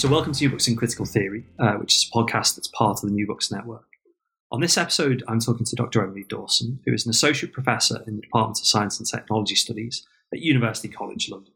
So, welcome to New Books in Critical Theory, uh, which is a podcast that's part of the New Books Network. On this episode, I'm talking to Dr. Emily Dawson, who is an associate professor in the Department of Science and Technology Studies at University College London.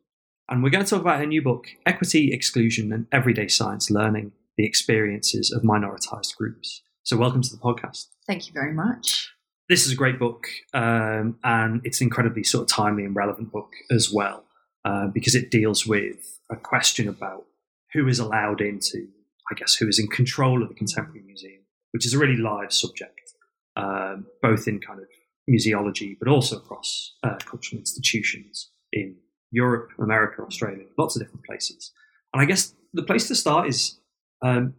And we're going to talk about her new book, Equity, Exclusion, and Everyday Science Learning The Experiences of Minoritized Groups. So, welcome to the podcast. Thank you very much. This is a great book, um, and it's an incredibly sort of timely and relevant book as well, uh, because it deals with a question about who is allowed into, I guess, who is in control of the Contemporary Museum, which is a really live subject, um, both in kind of museology, but also across uh, cultural institutions in Europe, America, Australia, lots of different places. And I guess the place to start is um,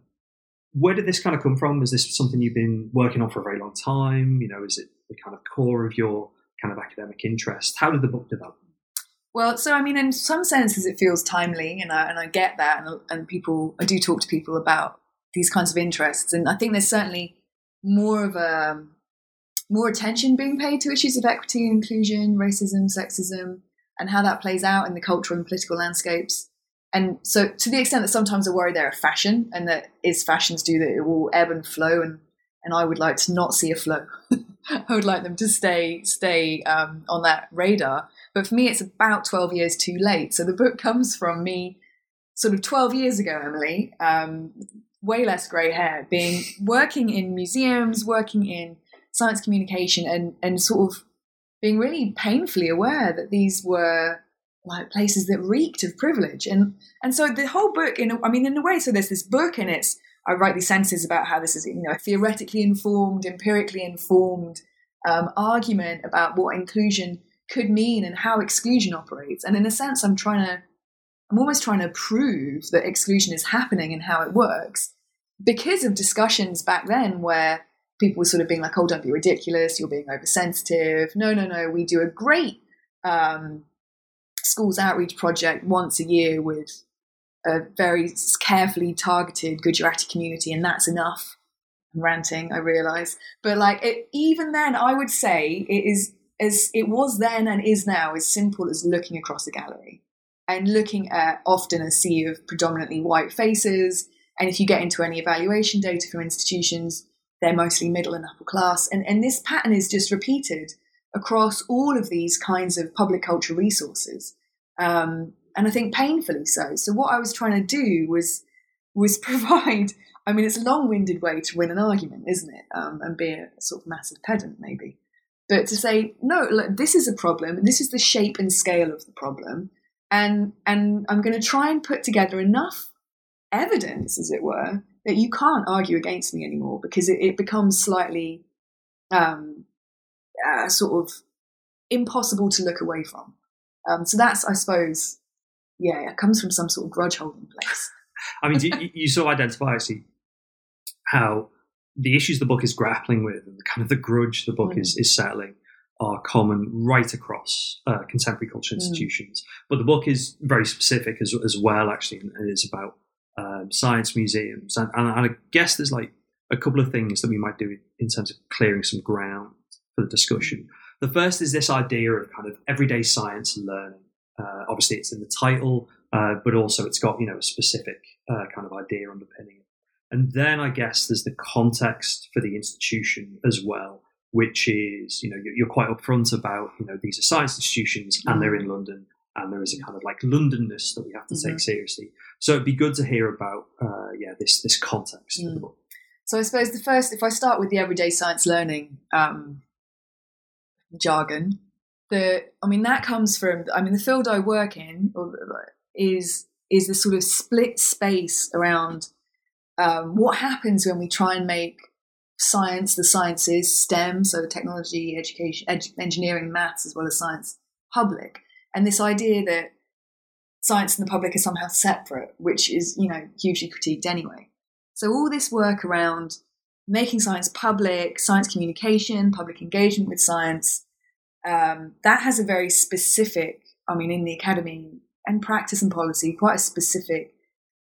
where did this kind of come from? Is this something you've been working on for a very long time? You know, is it the kind of core of your kind of academic interest? How did the book develop? Well, so I mean, in some senses, it feels timely, and I, and I get that, and, and people, I do talk to people about these kinds of interests, and I think there's certainly more of a more attention being paid to issues of equity, inclusion, racism, sexism, and how that plays out in the cultural and political landscapes. And so, to the extent that sometimes I worry they're a fashion, and that is fashions do, that it will ebb and flow, and and I would like to not see a flow. I would like them to stay stay um, on that radar. But for me, it's about 12 years too late. So the book comes from me sort of 12 years ago, Emily, um, way less grey hair, being working in museums, working in science communication, and, and sort of being really painfully aware that these were like places that reeked of privilege. And and so the whole book, in a, I mean, in a way, so there's this book and it's I write these sentences about how this is, you know, a theoretically informed, empirically informed um, argument about what inclusion could mean and how exclusion operates. And in a sense, I'm trying to, I'm almost trying to prove that exclusion is happening and how it works because of discussions back then where people were sort of being like, oh, don't be ridiculous, you're being oversensitive. No, no, no, we do a great um, schools outreach project once a year with a very carefully targeted Gujarati community, and that's enough. I'm ranting, I realize. But like, it, even then, I would say it is as it was then and is now as simple as looking across a gallery and looking at often a sea of predominantly white faces. And if you get into any evaluation data from institutions, they're mostly middle and upper class. And, and this pattern is just repeated across all of these kinds of public cultural resources. Um, and I think painfully so. So what I was trying to do was was provide. I mean, it's a long-winded way to win an argument, isn't it? Um, and be a sort of massive pedant, maybe. But to say, no, look, this is a problem, this is the shape and scale of the problem, and and I'm going to try and put together enough evidence, as it were, that you can't argue against me anymore because it, it becomes slightly um, uh, sort of impossible to look away from. Um, so that's, I suppose, yeah, it comes from some sort of grudge holding place. I mean, you, you sort of identify actually how the issues the book is grappling with and the kind of the grudge the book mm. is, is settling are common right across uh, contemporary culture mm. institutions. Mm. But the book is very specific as, as well, actually, and it's about um, science museums. And, and, I guess there's like a couple of things that we might do in terms of clearing some ground for the discussion. The first is this idea of kind of everyday science learning. Uh, obviously, it's in the title, uh, but also it's got you know a specific uh, kind of idea underpinning it. And then I guess there's the context for the institution as well, which is, you know, you're quite upfront about, you know, these are science institutions and they're in London and there is a kind of like Londonness that we have to mm-hmm. take seriously. So it'd be good to hear about, uh, yeah, this this context mm. of the book. So I suppose the first, if I start with the everyday science learning um, jargon, the I mean that comes from I mean the field I work in is is the sort of split space around um, what happens when we try and make science, the sciences, STEM, so technology, education, ed- engineering, maths, as well as science, public. And this idea that science and the public are somehow separate, which is, you know, hugely critiqued anyway. So all this work around making science public, science communication, public engagement with science, um, that has a very specific, I mean, in the academy and practice and policy, quite a specific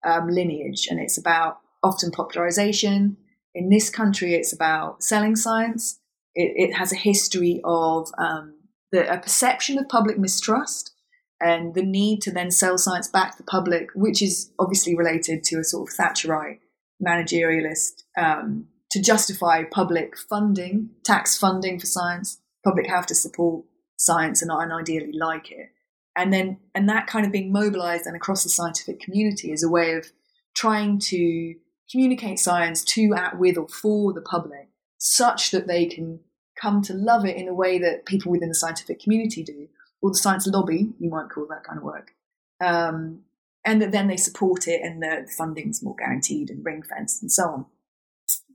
um, lineage. And it's about often popularization. In this country, it's about selling science. It, it has a history of um, the, a perception of public mistrust and the need to then sell science back to the public, which is obviously related to a sort of Thatcherite managerialist um, to justify public funding, tax funding for science. Public have to support science and, and ideally like it. And then, and that kind of being mobilized and across the scientific community is a way of trying to communicate science to, at, with, or for the public such that they can come to love it in a way that people within the scientific community do, or the science lobby, you might call that kind of work. Um, and that then they support it and the funding's more guaranteed and ring fenced and so on.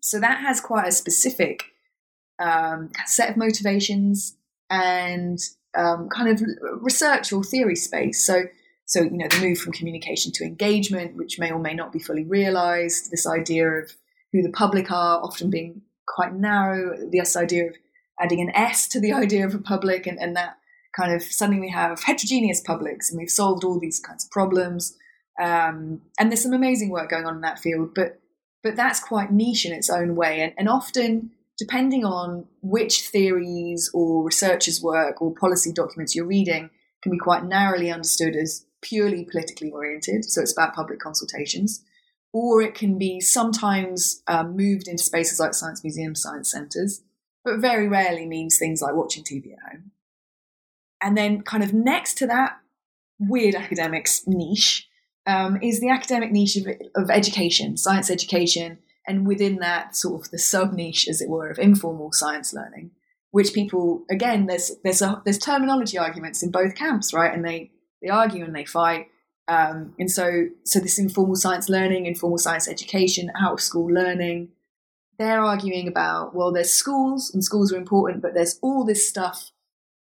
So that has quite a specific um, set of motivations and um, kind of research or theory space. So, so you know, the move from communication to engagement, which may or may not be fully realised. This idea of who the public are, often being quite narrow. This idea of adding an S to the idea of a public, and, and that kind of suddenly we have heterogeneous publics, and we've solved all these kinds of problems. Um, and there's some amazing work going on in that field, but but that's quite niche in its own way, and, and often depending on which theories or researchers' work or policy documents you're reading, can be quite narrowly understood as purely politically oriented. So it's about public consultations. Or it can be sometimes um, moved into spaces like science museums, science centres, but very rarely means things like watching TV at home. And then, kind of next to that weird academics niche, um, is the academic niche of, of education, science education, and within that sort of the sub niche, as it were, of informal science learning, which people again there's there's a, there's terminology arguments in both camps, right? And they they argue and they fight. Um, and so so this informal science learning, informal science education, out of school learning, they're arguing about well, there's schools and schools are important, but there's all this stuff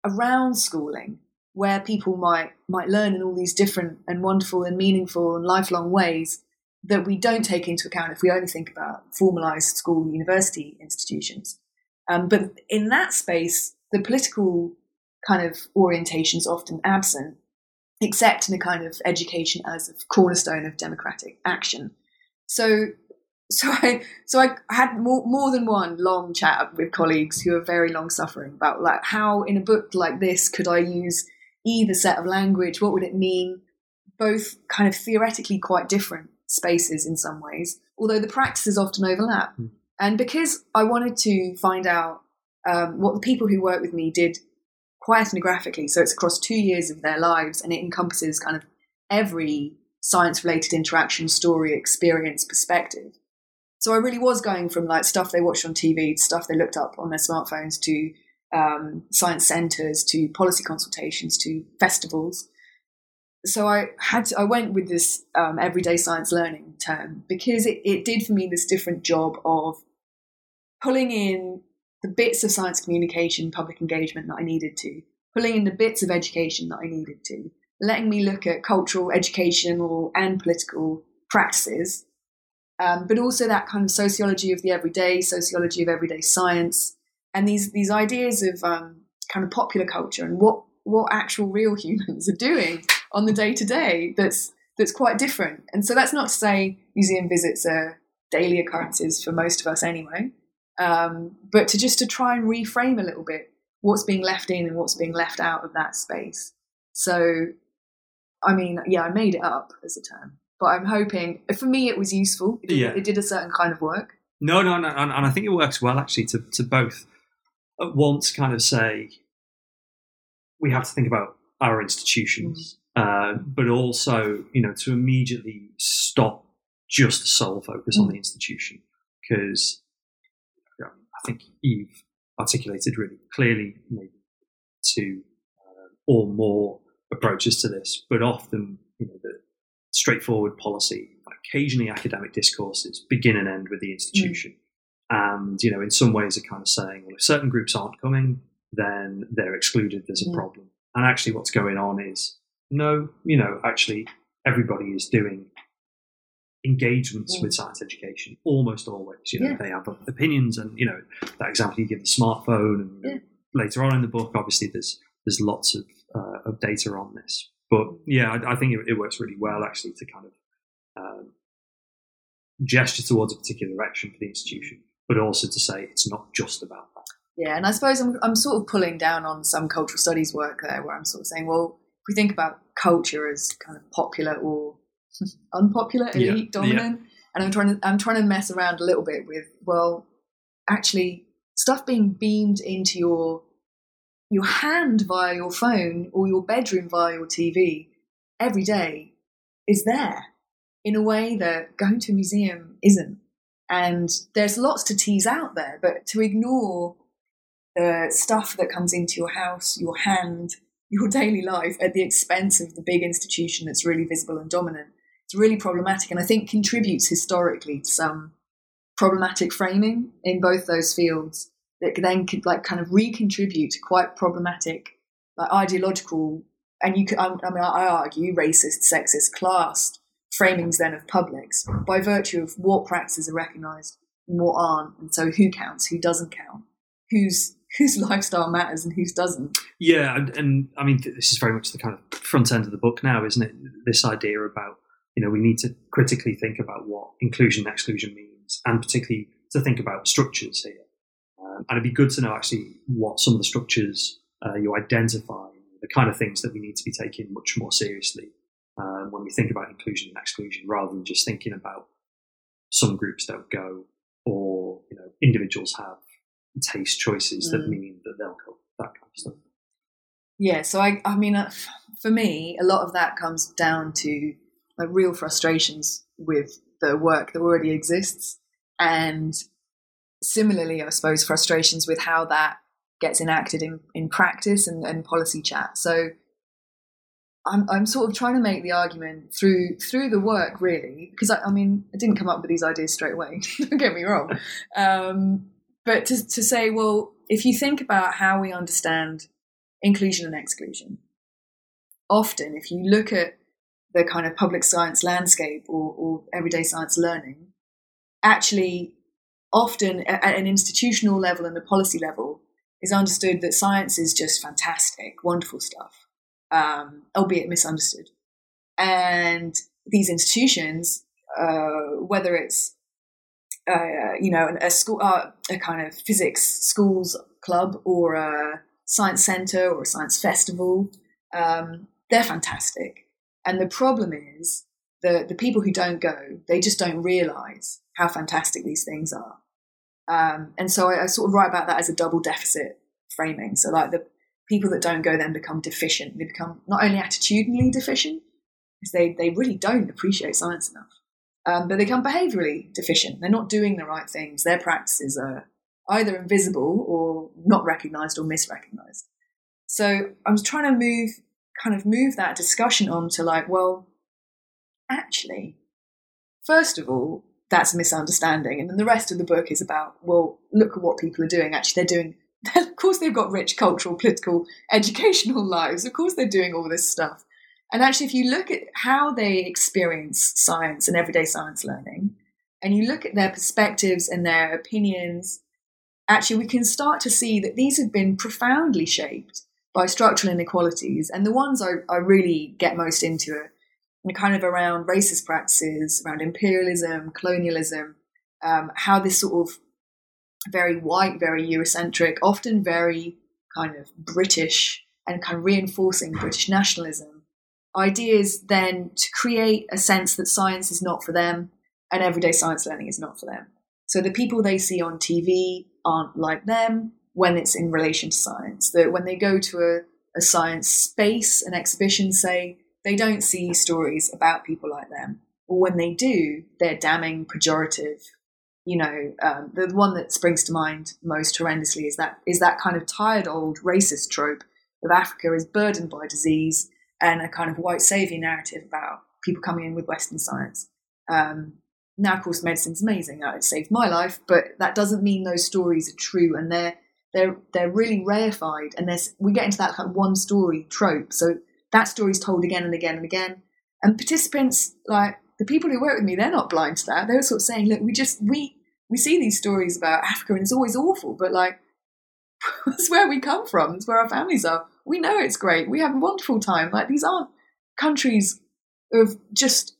around schooling where people might might learn in all these different and wonderful and meaningful and lifelong ways that we don't take into account if we only think about formalized school university institutions. Um, but in that space, the political kind of orientation is often absent, except in a kind of education as a cornerstone of democratic action. So, so I, so I had more, more than one long chat with colleagues who are very long suffering about like how in a book like this could I use either set of language? What would it mean? Both kind of theoretically quite different spaces in some ways, although the practices often overlap. Mm. And because I wanted to find out um, what the people who work with me did quite ethnographically, so it's across two years of their lives and it encompasses kind of every science related interaction, story, experience, perspective. So I really was going from like stuff they watched on TV stuff they looked up on their smartphones to um, science centres to policy consultations to festivals so I had to, I went with this um, everyday science learning term because it, it did for me this different job of pulling in the bits of science communication, public engagement that I needed to, pulling in the bits of education that I needed to, letting me look at cultural, educational, and political practices, um, but also that kind of sociology of the everyday, sociology of everyday science, and these these ideas of um, kind of popular culture and what what actual real humans are doing on the day to day that's that's quite different. And so that's not to say museum visits are daily occurrences for most of us anyway, um, but to just to try and reframe a little bit what's being left in and what's being left out of that space. So, I mean, yeah, I made it up as a term, but I'm hoping for me it was useful. It did, yeah. it did a certain kind of work. No, no, no, and, and I think it works well actually to to both at once kind of say we have to think about our institutions uh, but also, you know, to immediately stop just the sole focus mm. on the institution. Because you know, I think you've articulated really clearly maybe two uh, or more approaches to this, but often, you know, the straightforward policy, occasionally academic discourses begin and end with the institution. Mm. And, you know, in some ways are kind of saying, well, if certain groups aren't coming, then they're excluded, there's a mm. problem. And actually what's going on is no, you know, actually, everybody is doing engagements with science education almost always. You know, Yeah. they have opinions, and you know that example you give the smartphone, and Yeah. later on in the book, obviously there's there's lots of uh, of data on this. But yeah, I, I think it, it works really well actually to kind of um, gesture towards a particular direction for the institution, but also to say it's not just about that. Yeah, and I suppose I'm, I'm sort of pulling down on some cultural studies work there where I'm sort of saying, well, if we think about culture as kind of popular or unpopular, Yeah, elite, dominant, and I'm trying to I'm trying to mess around a little bit with, well, actually stuff being beamed into your your hand via your phone or your bedroom via your TV every day is there in a way that going to a museum isn't. And there's lots to tease out there, but to ignore the stuff that comes into your house, your hand, your daily life at the expense of the big institution that's really visible and dominant, it's really problematic and I think contributes historically to some problematic framing in both those fields that then could like kind of recontribute to quite problematic like ideological and you could I, I mean I argue racist, sexist, classed framings then of publics by virtue of what practices are recognised and what aren't, and so who counts, who doesn't count, whose whose lifestyle matters and whose doesn't. Yeah, and, and I mean, th- this is very much the kind of front end of the book now, isn't it? This idea about, you know, we need to critically think about what inclusion and exclusion means, and particularly to think about structures here. Um, and it'd be good to know actually what some of the structures uh, you identify, the kind of things that we need to be taking much more seriously um, when we think about inclusion and exclusion, rather than just thinking about some groups don't go or, you know, individuals have taste choices that Mm. mean that they'll go, that kind of stuff. Yeah, so I, I mean, uh, for me, a lot of that comes down to real frustrations with the work that already exists, and similarly, I suppose, frustrations with how that gets enacted in, in practice and, and policy chat. So I'm, I'm sort of trying to make the argument through through the work, really, because I, I mean, I didn't come up with these ideas straight away. Don't get me wrong, um, but to, to say, well, if you think about how we understand inclusion and exclusion. Often, if you look at the kind of public science landscape or, or everyday science learning, actually, often at an institutional level and a policy level, is understood that science is just fantastic, wonderful stuff, um, albeit misunderstood. And these institutions, uh, whether it's uh, you know a school, uh, a kind of physics schools club or a science center or a science festival, um, they're fantastic. And the problem is the the people who don't go, they just don't realize how fantastic these things are. Um, and so I, I sort of write about that as a double deficit framing. So like the people that don't go then become deficient. They become not only attitudinally deficient, because they, they really don't appreciate science enough, um, but they become behaviorally deficient. They're not doing the right things. Their practices are either invisible or not recognized or misrecognized. So I'm trying to move, kind of move that discussion on to like, well, actually, first of all, that's a misunderstanding. And then the rest of the book is about, well, look at what people are doing. Actually, they're doing, of course, they've got rich cultural, political, educational lives. Of course, they're doing all this stuff. And actually, if you look at how they experience science and everyday science learning, and you look at their perspectives and their opinions, actually, we can start to see that these have been profoundly shaped by structural inequalities. And the ones I, I really get most into are kind of around racist practices, around imperialism, colonialism, um, how this sort of very white, very Eurocentric, often very kind of British and kind of reinforcing British nationalism ideas then to create a sense that science is not for them and everyday science learning is not for them. So the people they see on TV aren't like them when it's in relation to science. That when they go to a, a science space, an exhibition, say, they don't see stories about people like them. Or when they do, they're damning, pejorative. You know, um, the one that springs to mind most horrendously is that is that kind of tired old racist trope of Africa is burdened by disease and a kind of white savior narrative about people coming in with Western science. Um, now, of course, medicine's amazing; it saved my life, but that doesn't mean those stories are true, and they're they're they're really rarefied, And there's we get into that kind of one story trope. So that story's told again and again and again. And participants, like the people who work with me, they're not blind to that. They're sort of saying, look, we just we we see these stories about Africa and it's always awful, but like it's where we come from, it's where our families are. We know it's great. We have a wonderful time. Like these aren't countries of just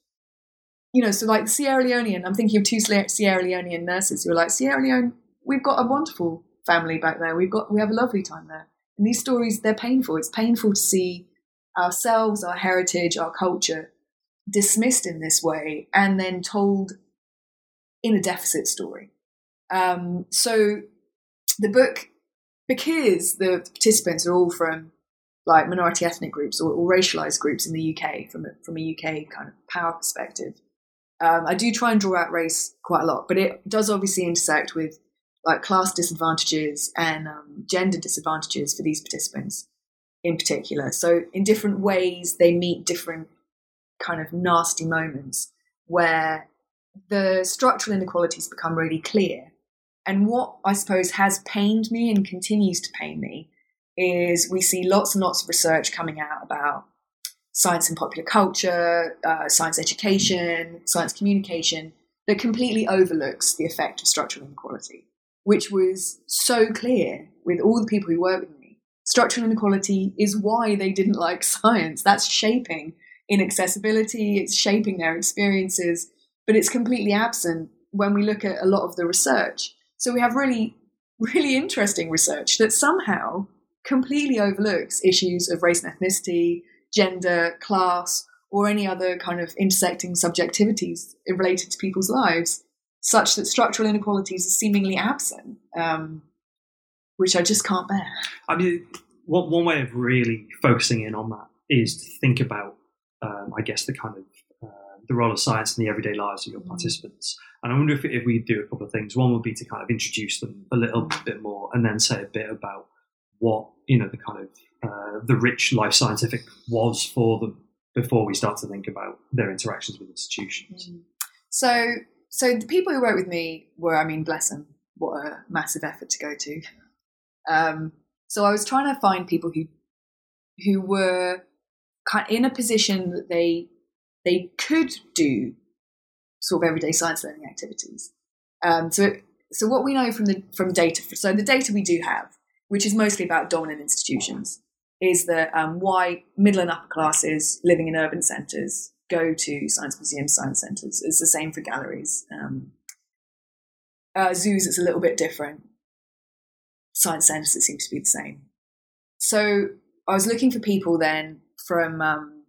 you know, so like Sierra Leonean, I'm thinking of two Sierra Leonean nurses who are like, Sierra Leone, we've got a wonderful family back there. We've got we have a lovely time there. And these stories, they're painful. It's painful to see ourselves, our heritage, our culture dismissed in this way and then told in a deficit story. Um, so the book, because the participants are all from like minority ethnic groups or, or racialized groups in the UK from a, from a UK kind of power perspective, um, I do try and draw out race quite a lot, but it does obviously intersect with like class disadvantages and um, gender disadvantages for these participants in particular. So in different ways, they meet different kind of nasty moments where the structural inequalities become really clear. And what I suppose has pained me and continues to pain me is we see lots and lots of research coming out about science and popular culture, uh, science education, science communication that completely overlooks the effect of structural inequality, which was so clear with all the people who work with me. Structural inequality is why they didn't like science. That's shaping inaccessibility, it's shaping their experiences, but it's completely absent when we look at a lot of the research. So we have really, really interesting research that somehow completely overlooks issues of race and ethnicity, gender, class, or any other kind of intersecting subjectivities related to people's lives, such that structural inequalities are seemingly absent, um, which I just can't bear. I mean, one, one way of really focusing in on that is to think about, um, I guess, the kind of uh, the role of science in the everyday lives of your mm. participants. And I wonder if, if we do a couple of things. One would be to kind of introduce them a little bit more, and then say a bit about what you know the kind of uh, the rich life scientific was for them before we start to think about their interactions with institutions. Mm. So, so the people who work with me were, I mean, bless them, what a massive effort to go to. Um, so I was trying to find people who who were kind in a position that they they could do sort of everyday science learning activities. Um, so, so what we know from the from data, so the data we do have, which is mostly about dominant institutions, is that um, why middle and upper classes living in urban centres go to science museums, science centres. It's the same for galleries. Um, uh, zoos, it's a little bit different. Science centres, it seems to be the same. So I was looking for people then from um,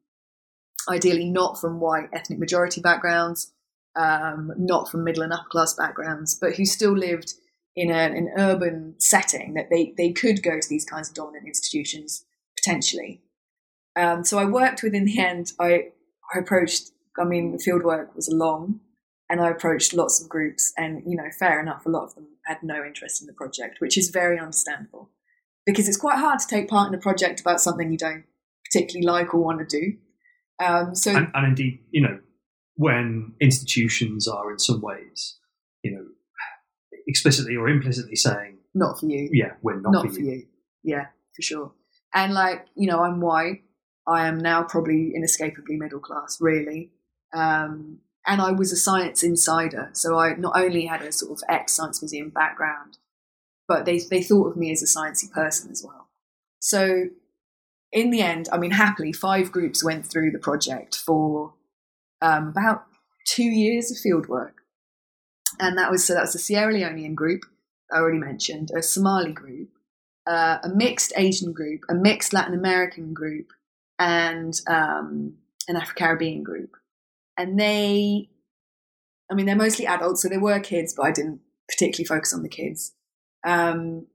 ideally not from white ethnic majority backgrounds, um, not from middle and upper class backgrounds, but who still lived in a, an urban setting that they, they could go to these kinds of dominant institutions potentially. Um, so I worked with, in the end, I, I approached, I mean, the field work was long and I approached lots of groups and, you know, fair enough, a lot of them had no interest in the project, which is very understandable because it's quite hard to take part in a project about something you don't particularly like or want to do. Um, so, and, and indeed, you know, when institutions are in some ways, you know, explicitly or implicitly saying, not for you. Yeah, we're not, not for, for you. you. Yeah, for sure. And like, you know, I'm white. I am now probably inescapably middle class, really. Um, and I was a science insider. So I not only had a sort of ex science museum background, but they, they thought of me as a sciencey person as well. So in the end, I mean, happily, five groups went through the project for um, about two years of fieldwork. And that was so that was a Sierra Leonean group I already mentioned, a Somali group, uh, a mixed Asian group, a mixed Latin American group, and um, an Afro Caribbean group. And they, I mean, they're mostly adults, so there were kids, but I didn't particularly focus on the kids. Um,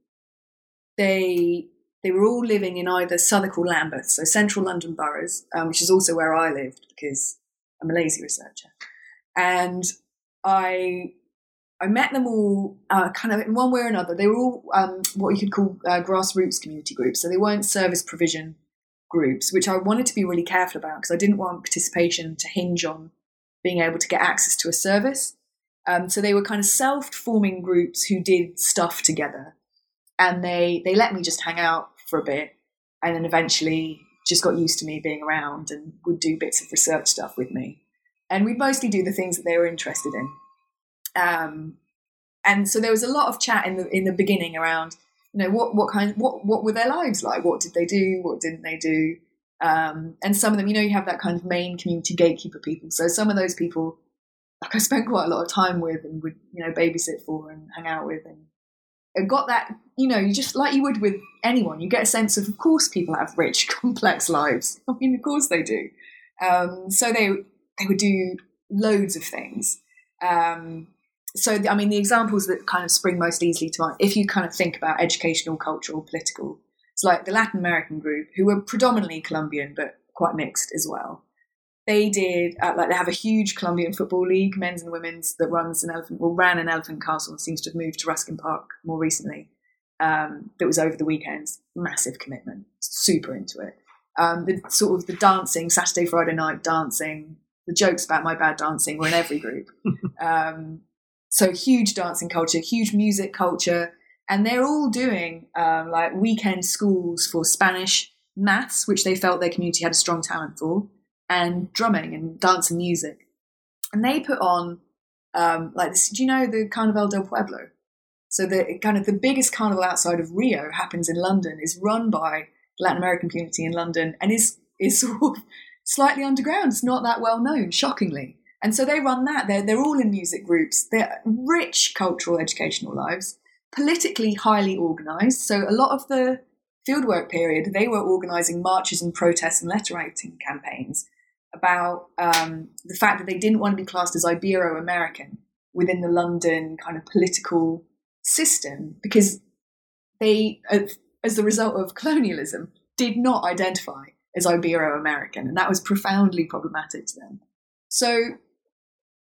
they they were all living in either Southwark or Lambeth, so central London boroughs, um, which is also where I lived because I'm a lazy researcher. And I I met them all uh, kind of in one way or another. They were all um, what you could call uh, grassroots community groups. So they weren't service provision groups, which I wanted to be really careful about because I didn't want participation to hinge on being able to get access to a service. Um, so they were kind of self-forming groups who did stuff together, and they they let me just hang out for a bit, and then eventually just got used to me being around and would do bits of research stuff with me. And we'd mostly do the things that they were interested in. Um, and so there was a lot of chat in the in the beginning around, you know, what what kind what what were their lives like? What did they do? What didn't they do? Um, and some of them, you know, you have that kind of main community gatekeeper people. So some of those people, like I spent quite a lot of time with and would, you know, babysit for and hang out with and, got that, you know, you just like you would with anyone, you get a sense of, of course, people have rich, complex lives. I mean, of course they do. Um, so they they would do loads of things. Um, so, I mean, the examples that kind of spring most easily to mind, if you kind of think about educational, cultural, political, it's like the Latin American group, who were predominantly Colombian, but quite mixed as well. They did, uh, like, they have a huge Colombian football league, men's and women's, that runs an elephant, well, ran an Elephant Castle and seems to have moved to Ruskin Park more recently. Um, that was over the weekends. Massive commitment, super into it. Um, the sort of the dancing, Saturday, Friday night dancing, the jokes about my bad dancing were in every group. um, so huge dancing culture, huge music culture, and they're all doing um, like weekend schools for Spanish, maths, which they felt their community had a strong talent for, and drumming and dance and music. And they put on um, like this. Do you know the Carnaval del Pueblo? So the kind of the biggest carnival outside of Rio happens in London. is run by Latin American community in London and is is sort of slightly underground. It's not that well known, shockingly. And so they run that. They're, they're all in music groups. They're rich cultural educational lives, politically highly organised. So a lot of the fieldwork period, they were organising marches and protests and letter writing campaigns about um, the fact that they didn't want to be classed as Ibero American within the London kind of political system because they, as the result of colonialism, did not identify as Ibero American. And that was profoundly problematic to them. So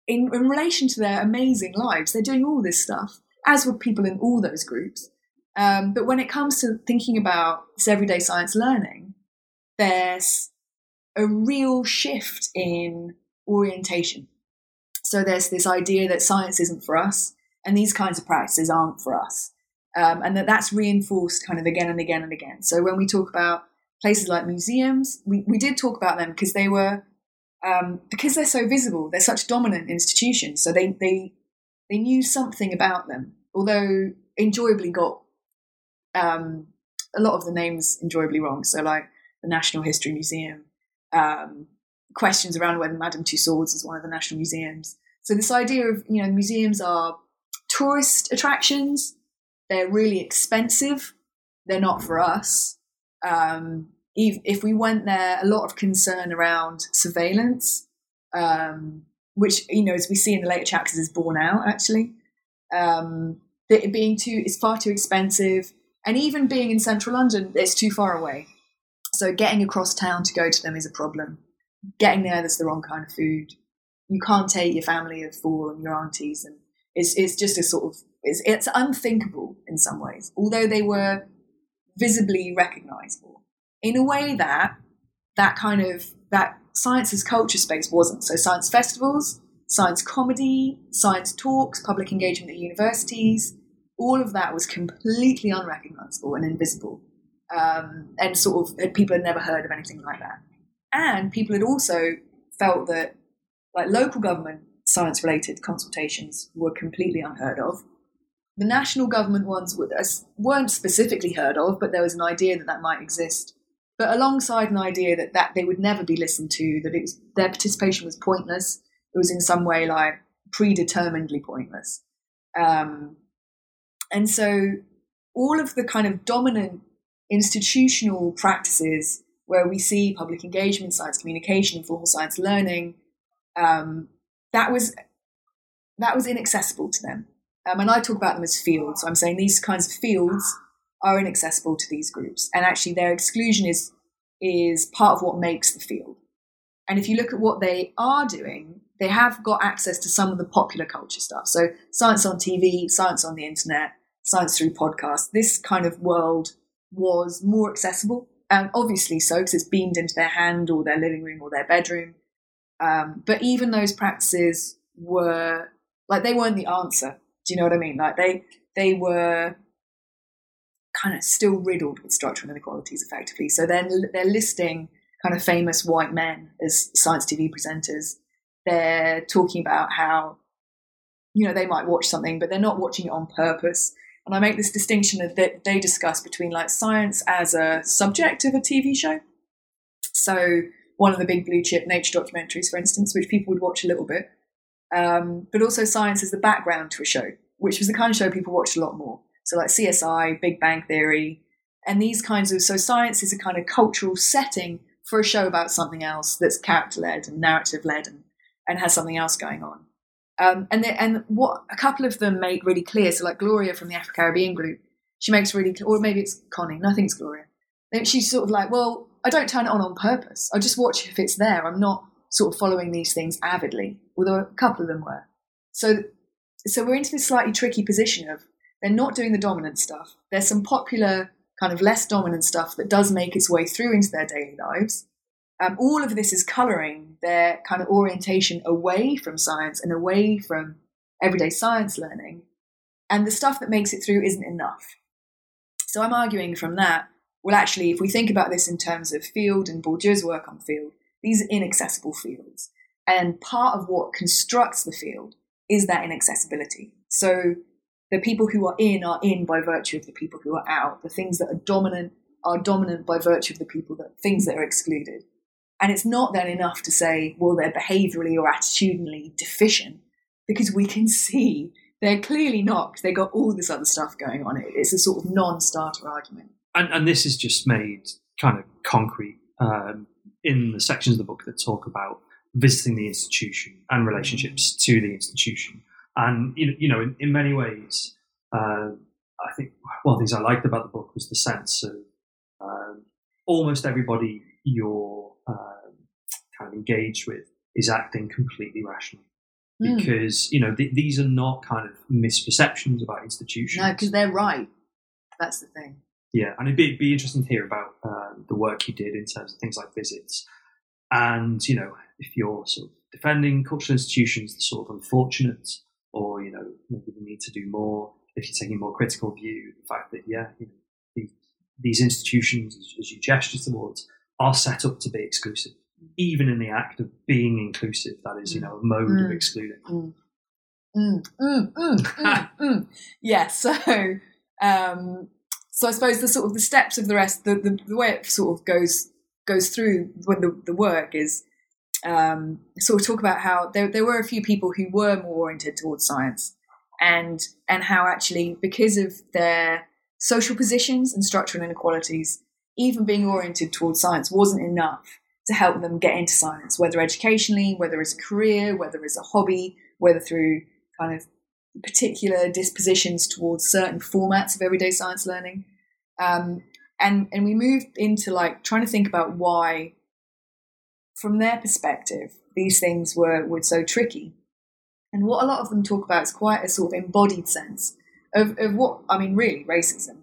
in, in relation to their amazing lives, they're doing all this stuff, as were people in all those groups. Um, but when it comes to thinking about this everyday science learning, there's a real shift in orientation. So there's this idea that science isn't for us, and these kinds of practices aren't for us, um, and that that's reinforced kind of again and again and again. So when we talk about places like museums, we, we did talk about them because they were um, because they're so visible, they're such dominant institutions. So they they they knew something about them, although enjoyably got um, a lot of the names enjoyably wrong. So like the National History Museum, um, questions around whether Madame Tussauds is one of the national museums. So this idea of you know museums are tourist attractions. They're really expensive. They're not for us. Um, if we went there, a lot of concern around surveillance, um, which you know, as we see in the later chapters, is borne out actually. Um, it being too, it's far too expensive, and even being in central London, it's too far away. So getting across town to go to them is a problem. Getting there, there's the wrong kind of food. You can't take your family of four and your aunties, and it's it's just a sort of it's, it's unthinkable in some ways. Although they were visibly recognisable in a way that that kind of that science's culture space wasn't. So science festivals, science comedy, science talks, public engagement at universities, all of that was completely unrecognizable and invisible. Um, and sort of people had never heard of anything like that. And people had also felt that like local government science related consultations were completely unheard of. The national government ones weren't specifically heard of, but there was an idea that that might exist but alongside an idea that, that they would never be listened to, that it was, their participation was pointless, it was in some way like predeterminedly pointless. Um, and so all of the kind of dominant institutional practices where we see public engagement, science communication, informal science learning, um, that was that was inaccessible to them. Um, and I talk about them as fields. So I'm saying these kinds of fields are inaccessible to these groups. And actually, their exclusion is, is part of what makes the field. And if you look at what they are doing, they have got access to some of the popular culture stuff. So, science on TV, science on the internet, science through podcasts. This kind of world was more accessible. And obviously so, because it's beamed into their hand or their living room or their bedroom. Um, but even those practices were like they weren't the answer. Do you know what I mean? Like they they were kind of still riddled with structural inequalities effectively. So then they're listing kind of famous white men as science TV presenters. They're talking about how, you know, they might watch something, but they're not watching it on purpose. And I make this distinction that they discuss between like science as a subject of a TV show. So one of the big blue chip nature documentaries, for instance, which people would watch a little bit, um, but also science as the background to a show, which was the kind of show people watched a lot more. So like CSI, Big Bang Theory, and these kinds of so science is a kind of cultural setting for a show about something else that's character led and narrative led and, and has something else going on. Um, and they, and what a couple of them make really clear. So like Gloria from the Afro Caribbean group, she makes really or maybe it's Connie. No, I think it's Gloria. She's sort of like, well, I don't turn it on on purpose. I just watch if it's there. I'm not sort of following these things avidly, although a couple of them were. So, so we're into this slightly tricky position of they're not doing the dominant stuff. There's some popular kind of less dominant stuff that does make its way through into their daily lives. Um, all of this is colouring their kind of orientation away from science and away from everyday science learning. And the stuff that makes it through isn't enough. So I'm arguing from that, well, actually, if we think about this in terms of field and Bourdieu's work on field, these are inaccessible fields. And part of what constructs the field is that inaccessibility. So the people who are in are in by virtue of the people who are out. The things that are dominant are dominant by virtue of the people that things that are excluded. And it's not then enough to say, well, they're behaviorally or attitudinally deficient, because we can see they're clearly not. Because They got all this other stuff going on. It's a sort of non-starter argument. And, and this is just made kind of concrete um, in the sections of the book that talk about visiting the institution and relationships to the institution. And you know, in, in many ways, uh, I think one of the things I liked about the book was the sense of um, almost everybody you're um, kind of engaged with is acting completely rationally. Hmm. Because mm. you know th- these are not kind of misperceptions about institutions. No, because they're right. That's the thing. Yeah, and it'd be, be interesting to hear about uh, the work you did in terms of things like visits, and you know if you're sort of defending cultural institutions, the sort of unfortunate, or you know maybe we need to do more. If you're taking a more critical view, the fact that yeah, you know, these, these institutions, as, you gesture towards, are set up to be exclusive, even in the act of being inclusive. That is, you know, a mode mm. of excluding. Mm. Mm, mm, mm, mm, mm. Yeah. So, um, so I suppose the sort of the steps of the rest, the, the, the way it sort of goes goes through when the, the work is um, sort of talk about how there, there were a few people who were more oriented towards science and and how actually because of their social positions and structural inequalities even being oriented towards science wasn't enough to help them get into science whether educationally whether as a career whether as a hobby whether through kind of particular dispositions towards certain formats of everyday science learning. Um, and and we moved into like trying to think about why from their perspective these things were were so tricky. And what a lot of them talk about is quite a sort of embodied sense of, of what i mean really racism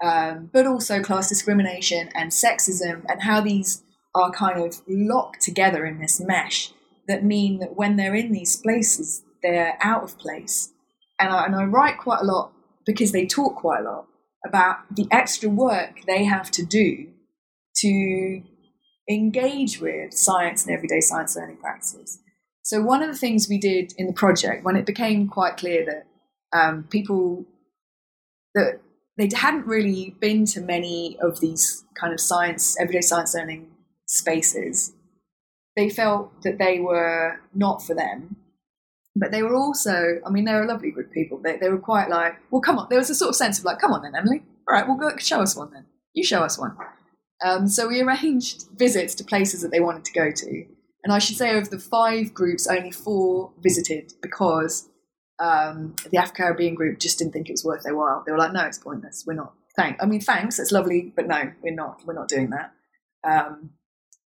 um, but also class discrimination and sexism and how these are kind of locked together in this mesh that mean that when they're in these places they're out of place. And I, and I write quite a lot because they talk quite a lot about the extra work they have to do to engage with science and everyday science learning practices. So, one of the things we did in the project, when it became quite clear that um, people that they hadn't really been to many of these kind of science, everyday science learning spaces, they felt that they were not for them. But they were also, I mean, they're a lovely group of people. They, they were quite like, well, come on. There was a sort of sense of like, come on then, Emily. All right, well, go show us one then. You show us one. Um, so we arranged visits to places that they wanted to go to. And I should say, of the five groups, only four visited because um, the Afro Caribbean group just didn't think it was worth their while. They were like, "No, it's pointless. We're not. Thank. I mean, thanks. It's lovely, but no, we're not. We're not doing that." Um,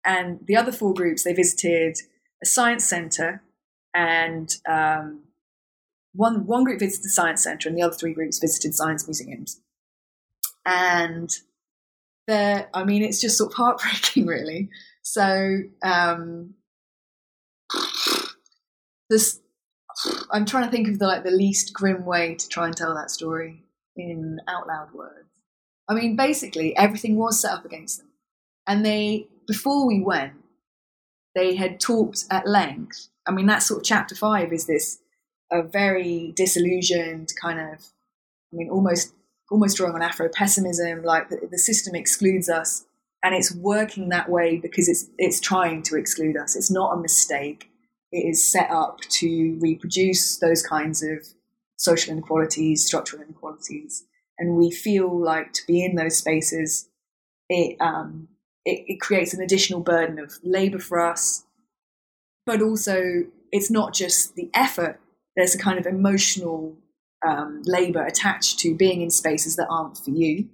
and the other four groups, they visited a science centre and um, one one group visited the science center, and the other three groups visited science museums. And there, I mean, it's just sort of heartbreaking, really. So um, this, I'm trying to think of the like the least grim way to try and tell that story in out loud words. I mean, basically, everything was set up against them. And they, before we went, they had talked at length. I mean, that sort of chapter five is this a very disillusioned kind of, I mean, almost almost drawing on Afro pessimism, like the, the system excludes us, and it's working that way because it's it's trying to exclude us. It's not a mistake. It is set up to reproduce those kinds of social inequalities, structural inequalities, and we feel like to be in those spaces, it um, it, it creates an additional burden of labour for us, but also it's not just the effort. There's a kind of emotional um, labour attached to being in spaces that aren't for you.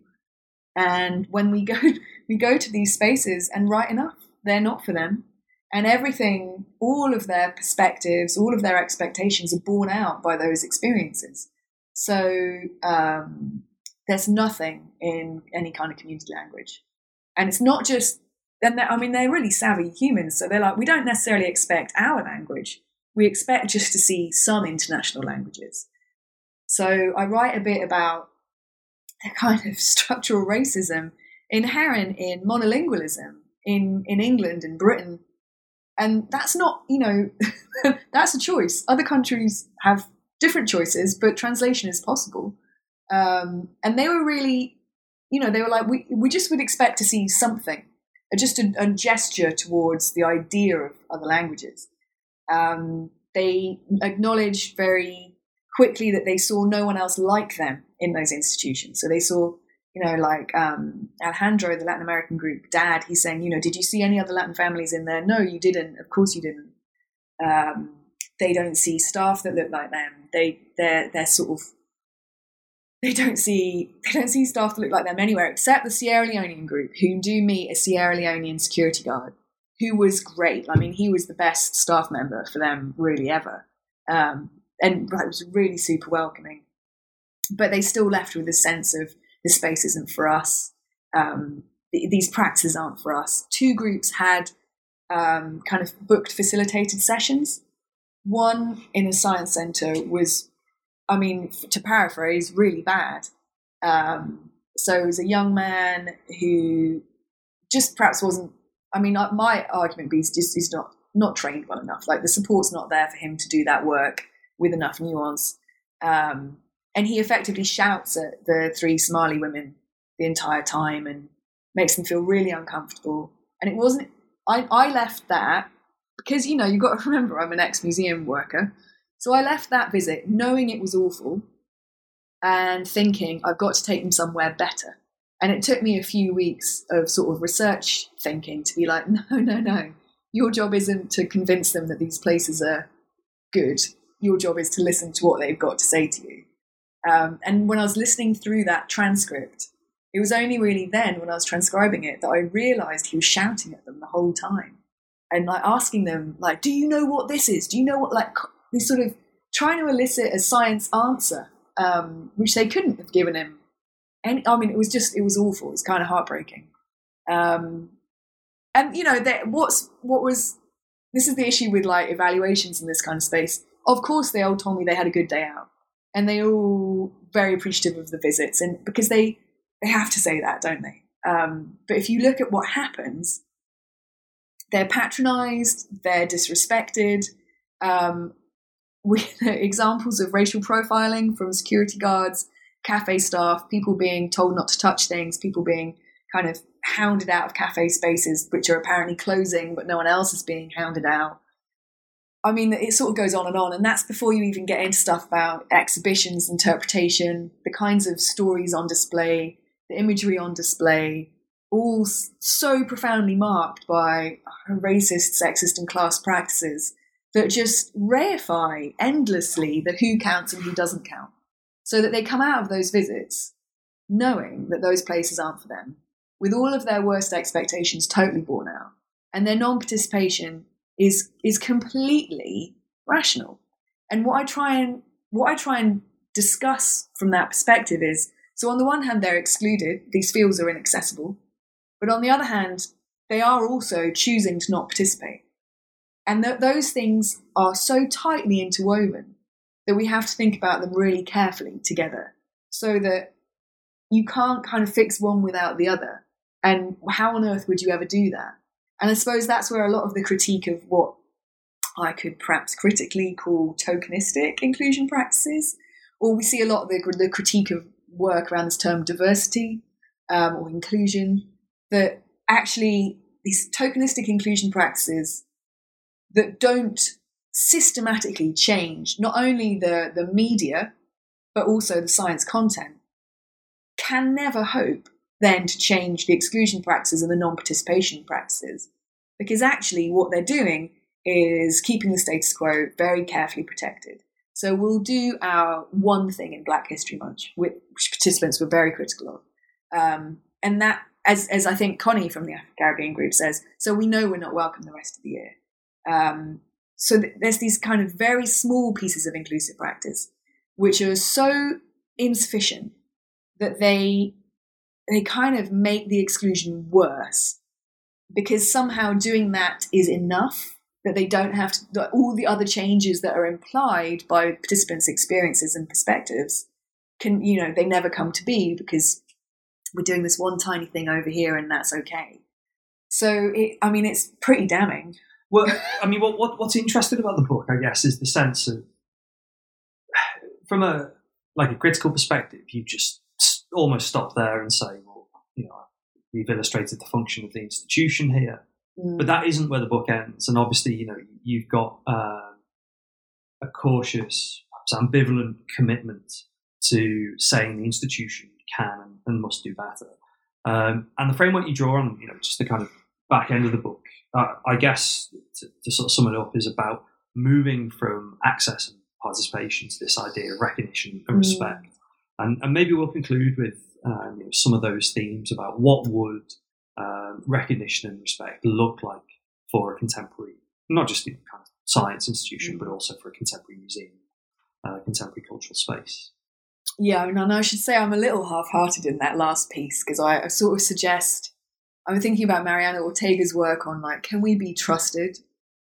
And when we go, we go to these spaces, and right enough, they're not for them. And everything, all of their perspectives, all of their expectations are borne out by those experiences. So um, there's nothing in any kind of community language. And it's not just, and I mean, they're really savvy humans. So they're like, we don't necessarily expect our language. We expect just to see some international languages. So I write a bit about the kind of structural racism inherent in monolingualism in, in England and Britain. And that's not, you know, that's a choice. Other countries have different choices, but translation is possible. Um, and they were really, you know, they were like, we, we just would expect to see something, just a, a gesture towards the idea of other languages. Um, they acknowledged very quickly that they saw no one else like them in those institutions. So they saw, you know, like um, Alejandro, the Latin American group, dad, he's saying, you know, did you see any other Latin families in there? No, you didn't. Of course you didn't. Um, they don't see staff that look like them. They, they're, they're sort of they don't see they don't see staff that look like them anywhere except the Sierra Leonean group, who do meet a Sierra Leonean security guard, who was great. I mean, he was the best staff member for them really ever, um, and it was really super welcoming. But they still left with a sense of the space isn't for us. Um, these practices aren't for us. Two groups had um, kind of booked facilitated sessions. One in a science center was I mean, to paraphrase, really bad. Um, so it was a young man who just perhaps wasn't. I mean, my argument is just he's not not trained well enough. Like the support's not there for him to do that work with enough nuance. Um, and he effectively shouts at the three Somali women the entire time and makes them feel really uncomfortable. And it wasn't. I, I left that because you know you've got to remember I'm an ex museum worker. So I left that visit knowing it was awful and thinking I've got to take them somewhere better. And it took me a few weeks of sort of research thinking to be like, no, no, no. Your job isn't to convince them that these places are good. Your job is to listen to what they've got to say to you. Um, and when I was listening through that transcript, it was only really then when I was transcribing it that I realized he was shouting at them the whole time and like asking them, like, do you know what this is? Do you know what, like, He's sort of trying to elicit a science answer, um, which they couldn't have given him. Any, I mean, it was just, it was awful. It was kind of heartbreaking. Um, and you know, that what's what was this is the issue with like evaluations in this kind of space. Of course, they all told me they had a good day out, and they all very appreciative of the visits, and because they they have to say that, don't they? Um, but if you look at what happens, they're patronised, they're disrespected, um, we, examples of racial profiling from security guards, cafe staff, people being told not to touch things, people being kind of hounded out of cafe spaces, which are apparently closing, but no one else is being hounded out. I mean, it sort of goes on and on, and that's before you even get into stuff about exhibitions, interpretation, the kinds of stories on display, the imagery on display, all so profoundly marked by racist, sexist, and class practices that just reify endlessly the who counts and who doesn't count. So that they come out of those visits knowing that those places aren't for them, with all of their worst expectations totally borne out. And their non participation is is completely rational. And what I try and what I try and discuss from that perspective is so on the one hand they're excluded, these fields are inaccessible, but on the other hand, they are also choosing to not participate. And th- those things are so tightly interwoven that we have to think about them really carefully together so that you can't kind of fix one without the other. And how on earth would you ever do that? And I suppose that's where a lot of the critique of what I could perhaps critically call tokenistic inclusion practices, or we see a lot of the, the critique of work around this term diversity um, or inclusion, that actually these tokenistic inclusion practices that don't systematically change not only the, the media, but also the science content, can never hope then to change the exclusion practices and the non participation practices. Because actually, what they're doing is keeping the status quo very carefully protected. So we'll do our one thing in Black History Month, which participants were very critical of. Um, and that, as, as I think Connie from the Caribbean group says, so we know we're not welcome the rest of the year. Um, so th- there's these kind of very small pieces of inclusive practice, which are so insufficient that they they kind of make the exclusion worse because somehow doing that is enough that they don't have to all the other changes that are implied by participants experiences and perspectives can you know they never come to be because we're doing this one tiny thing over here and that's okay. So it, i mean it's pretty damning. Well i mean what, what what's interesting about the book i guess is the sense of from a like a critical perspective you just almost stop there and say well you know we've illustrated the function of the institution here Mm. But that isn't where the book ends. And obviously, you know, you've got uh, a cautious, perhaps ambivalent commitment to saying the institution can and must do better. Um, and the framework you draw on, you know, just the kind of back end of the book, uh, I guess, to, to, sort of sum it up, is about moving from access and participation to this idea of recognition and mm. And, and maybe we'll conclude with um, you know, some of those themes about what would um, recognition and respect look like for a contemporary, not just in kind of science institution, but also for a contemporary museum, uh, contemporary cultural space. Yeah, and I should say I'm a little half-hearted in that last piece because I, I sort of suggest I'm thinking about Mariana Ortega's work on like, can we be trusted?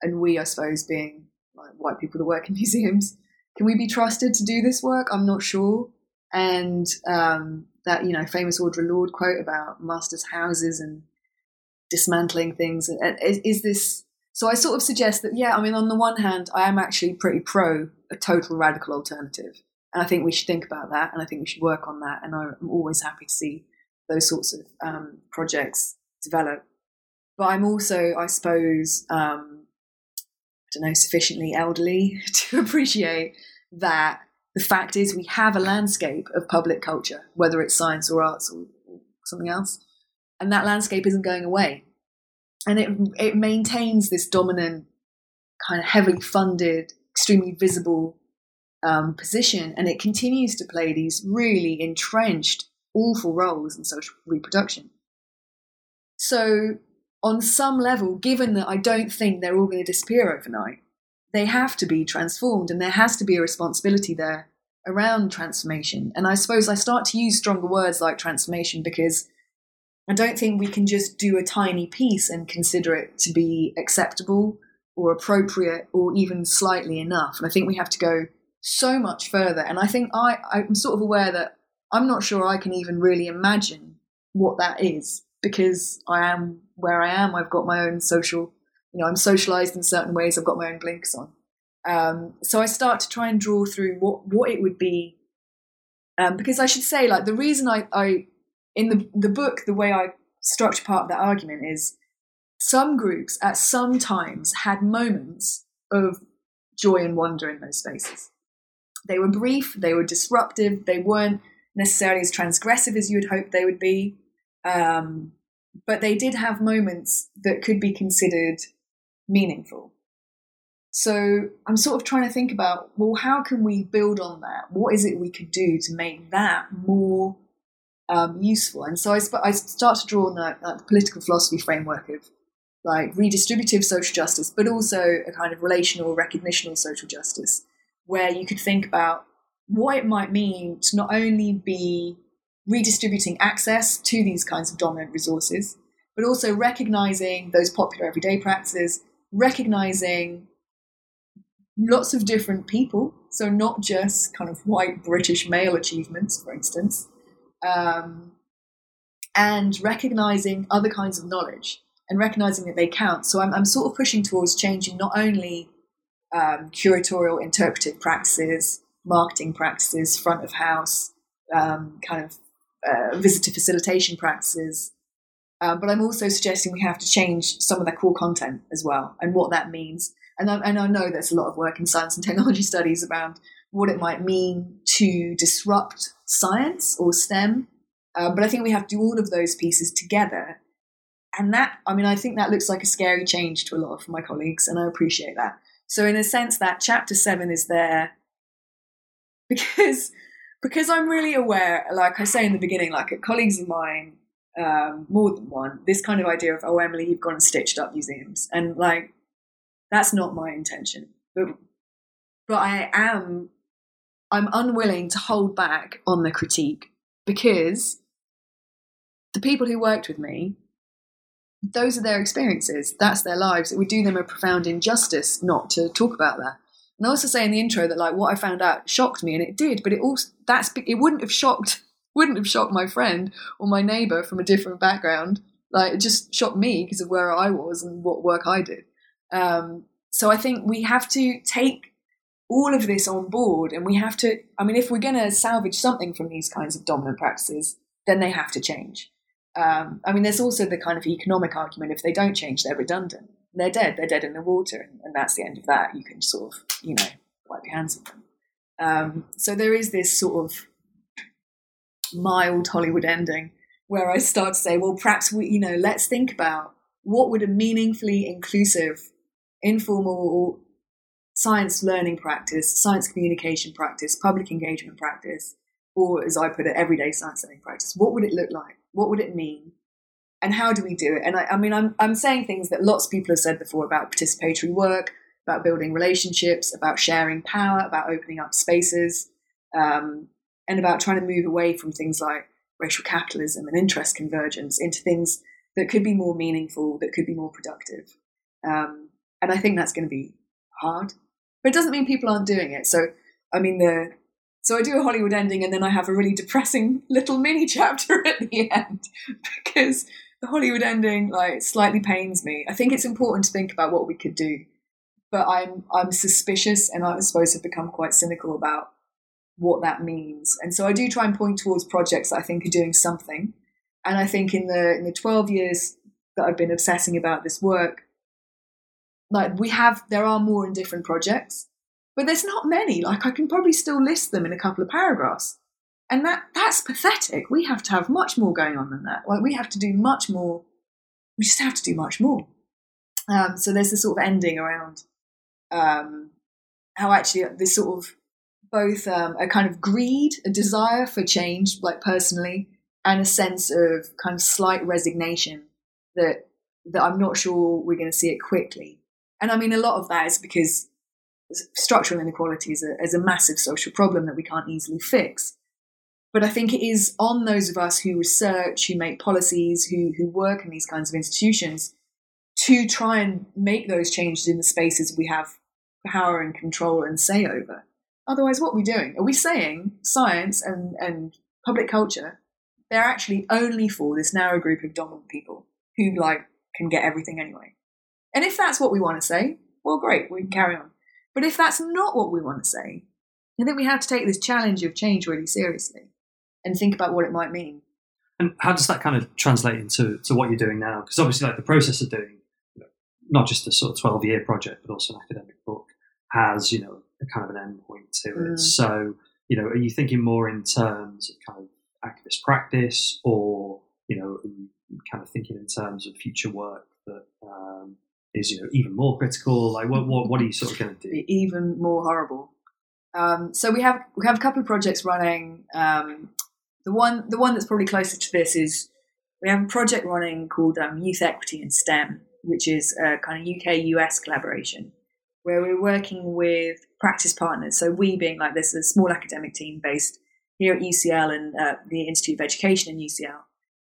And we, I suppose, being like white people that work in museums, can we be trusted to do this work? I'm not sure. And um, that you know famous Audre Lorde quote about masters' houses and dismantling things. Is, is this so I sort of suggest that yeah I mean on the one hand I am actually pretty pro a total radical alternative. And I think we should think about that and I think we should work on that. And I'm always happy to see those sorts of um, projects develop. But I'm also I suppose um, I don't know sufficiently elderly to appreciate that the fact is we have a landscape of public culture, whether it's science or arts or, something else, and that landscape isn't going away. And it it maintains this dominant, kind of heavily funded, extremely visible um, position, and it continues to play these really entrenched, awful roles in social reproduction. So, on some level, given that I don't think they're all going to disappear overnight, they have to be transformed and there has to be a responsibility there around transformation. And I suppose I start to use stronger words like transformation because I don't think we can just do a tiny piece and consider it to be acceptable or appropriate or even slightly enough. And I think we have to go so much further. And I think I, I'm sort of aware that I'm not sure I can even really imagine what that is because I am where I am. I've got my own social you know, I'm socialized in certain ways. I've got my own blinkers on. Um, so I start to try and draw through what, what it would be. Um, because I should say, like, the reason I, I, in the, the book, the way I structure part of that argument is some groups at some times had moments of joy and wonder in those spaces. They were brief, they were disruptive, they weren't necessarily as transgressive as you would hope they would be. Um, but they did have moments that could be considered meaningful. So I'm sort of trying to think about, well, how can we build on that? What is it we could do to make that more um, useful? And so I, sp- I start to draw on that, the political philosophy framework of like redistributive social justice, but also a kind of relational, recognitional social justice, where you could think about what it might mean to not only be redistributing access to these kinds of dominant resources, but also recognizing those popular everyday practices, recognizing lots of different people, so not just kind of white British male achievements, for instance, um, and recognizing other kinds of knowledge and recognizing that they count. So I'm, I'm sort of pushing towards changing not only um, curatorial interpretive practices, marketing practices, front of house, um, kind of uh, visitor facilitation practices, um, but I'm also suggesting we have to change some of the core content as well and what that means. And I, and I know there's a lot of work in science and technology studies around what it might mean to disrupt science or STEM. Uh, but I think we have to do all of those pieces together. And that, I mean, I think that looks like a scary change to a lot of my colleagues, and I appreciate that. So, in a sense, that chapter seven is there because because I'm really aware, like I say in the beginning, like colleagues of mine, um, more than one, this kind of idea of, oh, Emily, you've gone and stitched up museums. And like, that's not my intention. But, but I am I'm unwilling to hold back on the critique because the people who worked with me, those are their experiences. That's their lives. It would do them a profound injustice not to talk about that. And I also say in the intro that like what I found out shocked me, and it did. But it also that's it wouldn't have shocked wouldn't have shocked my friend or my neighbor from a different background. Like it just shocked me because of where I was and what work I did. Um, so I think we have to take all of this on board and we have to i mean if we're going to salvage something from these kinds of dominant practices then they have to change. Um, i mean there's also the kind of economic argument if they don't change they're redundant. They're dead. They're dead in the water and, that's the end of that. You can sort of you know wipe your hands of them. Um, so there is this sort of mild hollywood ending where i start to say well perhaps we you know let's think about what would a meaningfully inclusive informal science learning practice, science communication practice, public engagement practice, or as I put it, everyday science learning practice? What would it look like? What would it mean? And how do we do it? And I, I mean, I'm, I'm saying things that lots of people have said before about participatory work, about building relationships, about sharing power, about opening up spaces, um, and about trying to move away from things like racial capitalism and interest convergence into things that could be more meaningful, that could be more productive. Um, and I think that's going to be hard. But it doesn't mean people aren't doing it. So, I mean, the so I do a Hollywood ending, and then I have a really depressing little mini chapter at the end because the Hollywood ending like slightly pains me. I think it's important to think about what we could do, but I'm I'm suspicious, and I suppose have become quite cynical about what that means. And so I do try and point towards projects that I think are doing something. And I think in the in the 12 years that I've been obsessing about this work, like we have, there are more in different projects, but there's not many. Like I can probably still list them in a couple of paragraphs. And that that's pathetic. We have to have much more going on than that. Like we have to do much more. We just have to do much more. Um, so there's this sort of ending around um, how actually this sort of both um, a kind of greed, a desire for change, like personally, and a sense of kind of slight resignation that that I'm not sure we're going to see it quickly. And I mean, a lot of that is because structural inequality is a, is a massive social problem that we can't easily fix. But I think it is on those of us who research, who make policies, who, who work in these kinds of institutions to try and make those changes in the spaces we have power and control and say over. Otherwise, what are we doing? Are we saying science and, and public culture, they're actually only for this narrow group of dominant people who like can get everything anyway? And if that's what we want to say, well, great, we can carry on. But if that's not what we want to say, I think we have to take this challenge of change really seriously and think about what it might mean. And how does that kind of translate into to what you're doing now? Because obviously, like the process of doing not just a sort of 12 year project, but also an academic book has, you know, a kind of an endpoint to it. Mm. So, you know, are you thinking more in terms of kind of activist practice or, you know, are you kind of thinking in terms of future work that um, is you know even more critical? Like what what, what are you sort of going to do? Even more horrible. Um, so we have we have a couple of projects running. Um, the one the one that's probably closer to this is we have a project running called um, Youth Equity in STEM, which is a kind of UK US collaboration where we're working with practice partners. So we being like this, a small academic team based here at UCL and uh, the Institute of Education in UCL,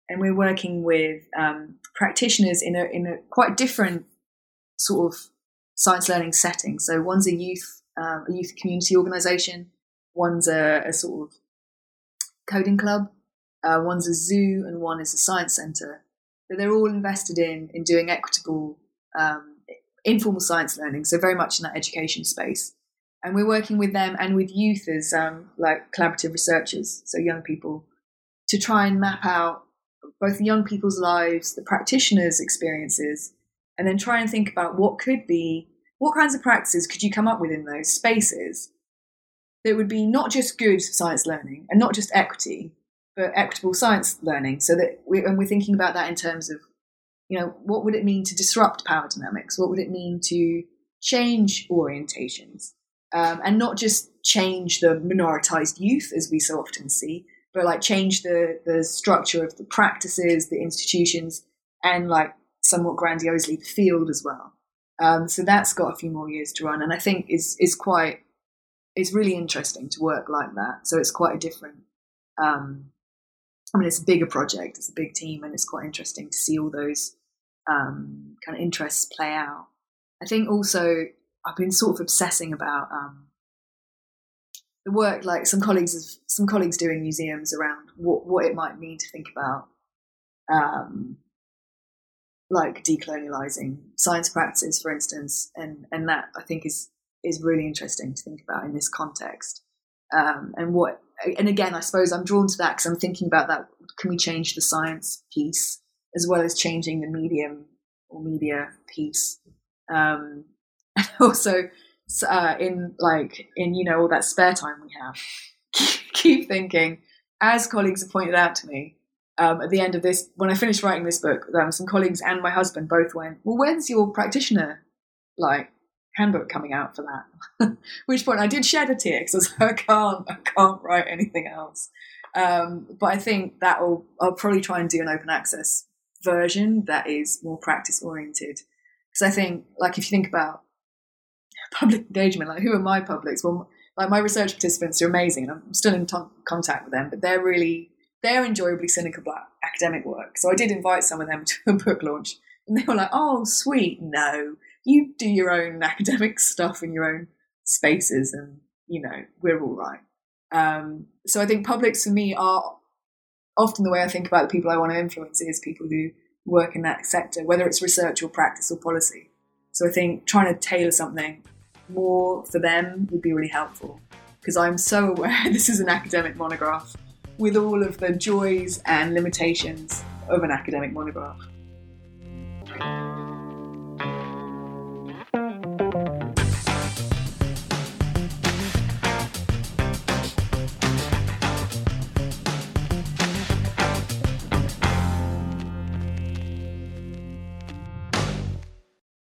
and we're working with um, practitioners in a in a quite different sort of science learning setting. So one's a youth um, a youth community organisation, one's a, a, sort of coding club, Uh, one's a zoo and one is a science centre. But they're all invested in in doing equitable um, informal science learning, so very much in that education space. And we're working with them and with youth as um, like collaborative researchers, so young people, to try and map out both young people's lives, the practitioners' experiences, and then try and think about what could be, what kinds of practices could you come up with in those spaces that would be not just good science learning and not just equity, but equitable science learning. So that we, and we're thinking about that in terms of, you know, what would it mean to disrupt power dynamics? What would it mean to change orientations? Um, and not just change the minoritized youth as we so often see, but like change the the structure of the practices, the institutions, and like somewhat grandiosely the field as well. Um, so that's got a few more years to run, and I think is is quite it's really interesting to work like that. So it's quite a different. Um, I mean, it's a bigger project, it's a big team, and it's quite interesting to see all those um, kind of interests play out. I think also I've been sort of obsessing about um, the work like some colleagues have, some colleagues doing museums around what what it might mean to think about um, like decolonializing science practices for instance and and that i think is is really interesting to think about in this context. Um, and what and again i suppose i'm drawn to that because i'm thinking about that can we change the science piece as well as changing the medium or media piece? Um, and also uh, in like in you know all that spare time we have. Keep thinking. As colleagues have pointed out to me um, at the end of this when i finished writing this book um, some colleagues and my husband both went well when's your practitioner like handbook coming out for that? Which point i did shed a tear because i can't i can't write anything else. Um, but i think that will i'll probably try and do an open access version that is more practice oriented because i think like if you think about public engagement. Like, who are my publics? Well, like my research participants are amazing, and I'm still in t- contact with them. But they're really they're enjoyably cynical about academic work. So I did invite some of them to a book launch, and they were like, "Oh, sweet, no, you do your own academic stuff in your own spaces, and you know we're all right." Um, so I think publics for me are often the way I think about the people I want to influence is people who work in that sector, whether it's research or practice or policy. So I think trying to tailor something more for them would be really helpful because I'm so aware this is an academic monograph with all of the joys and limitations of an academic monograph.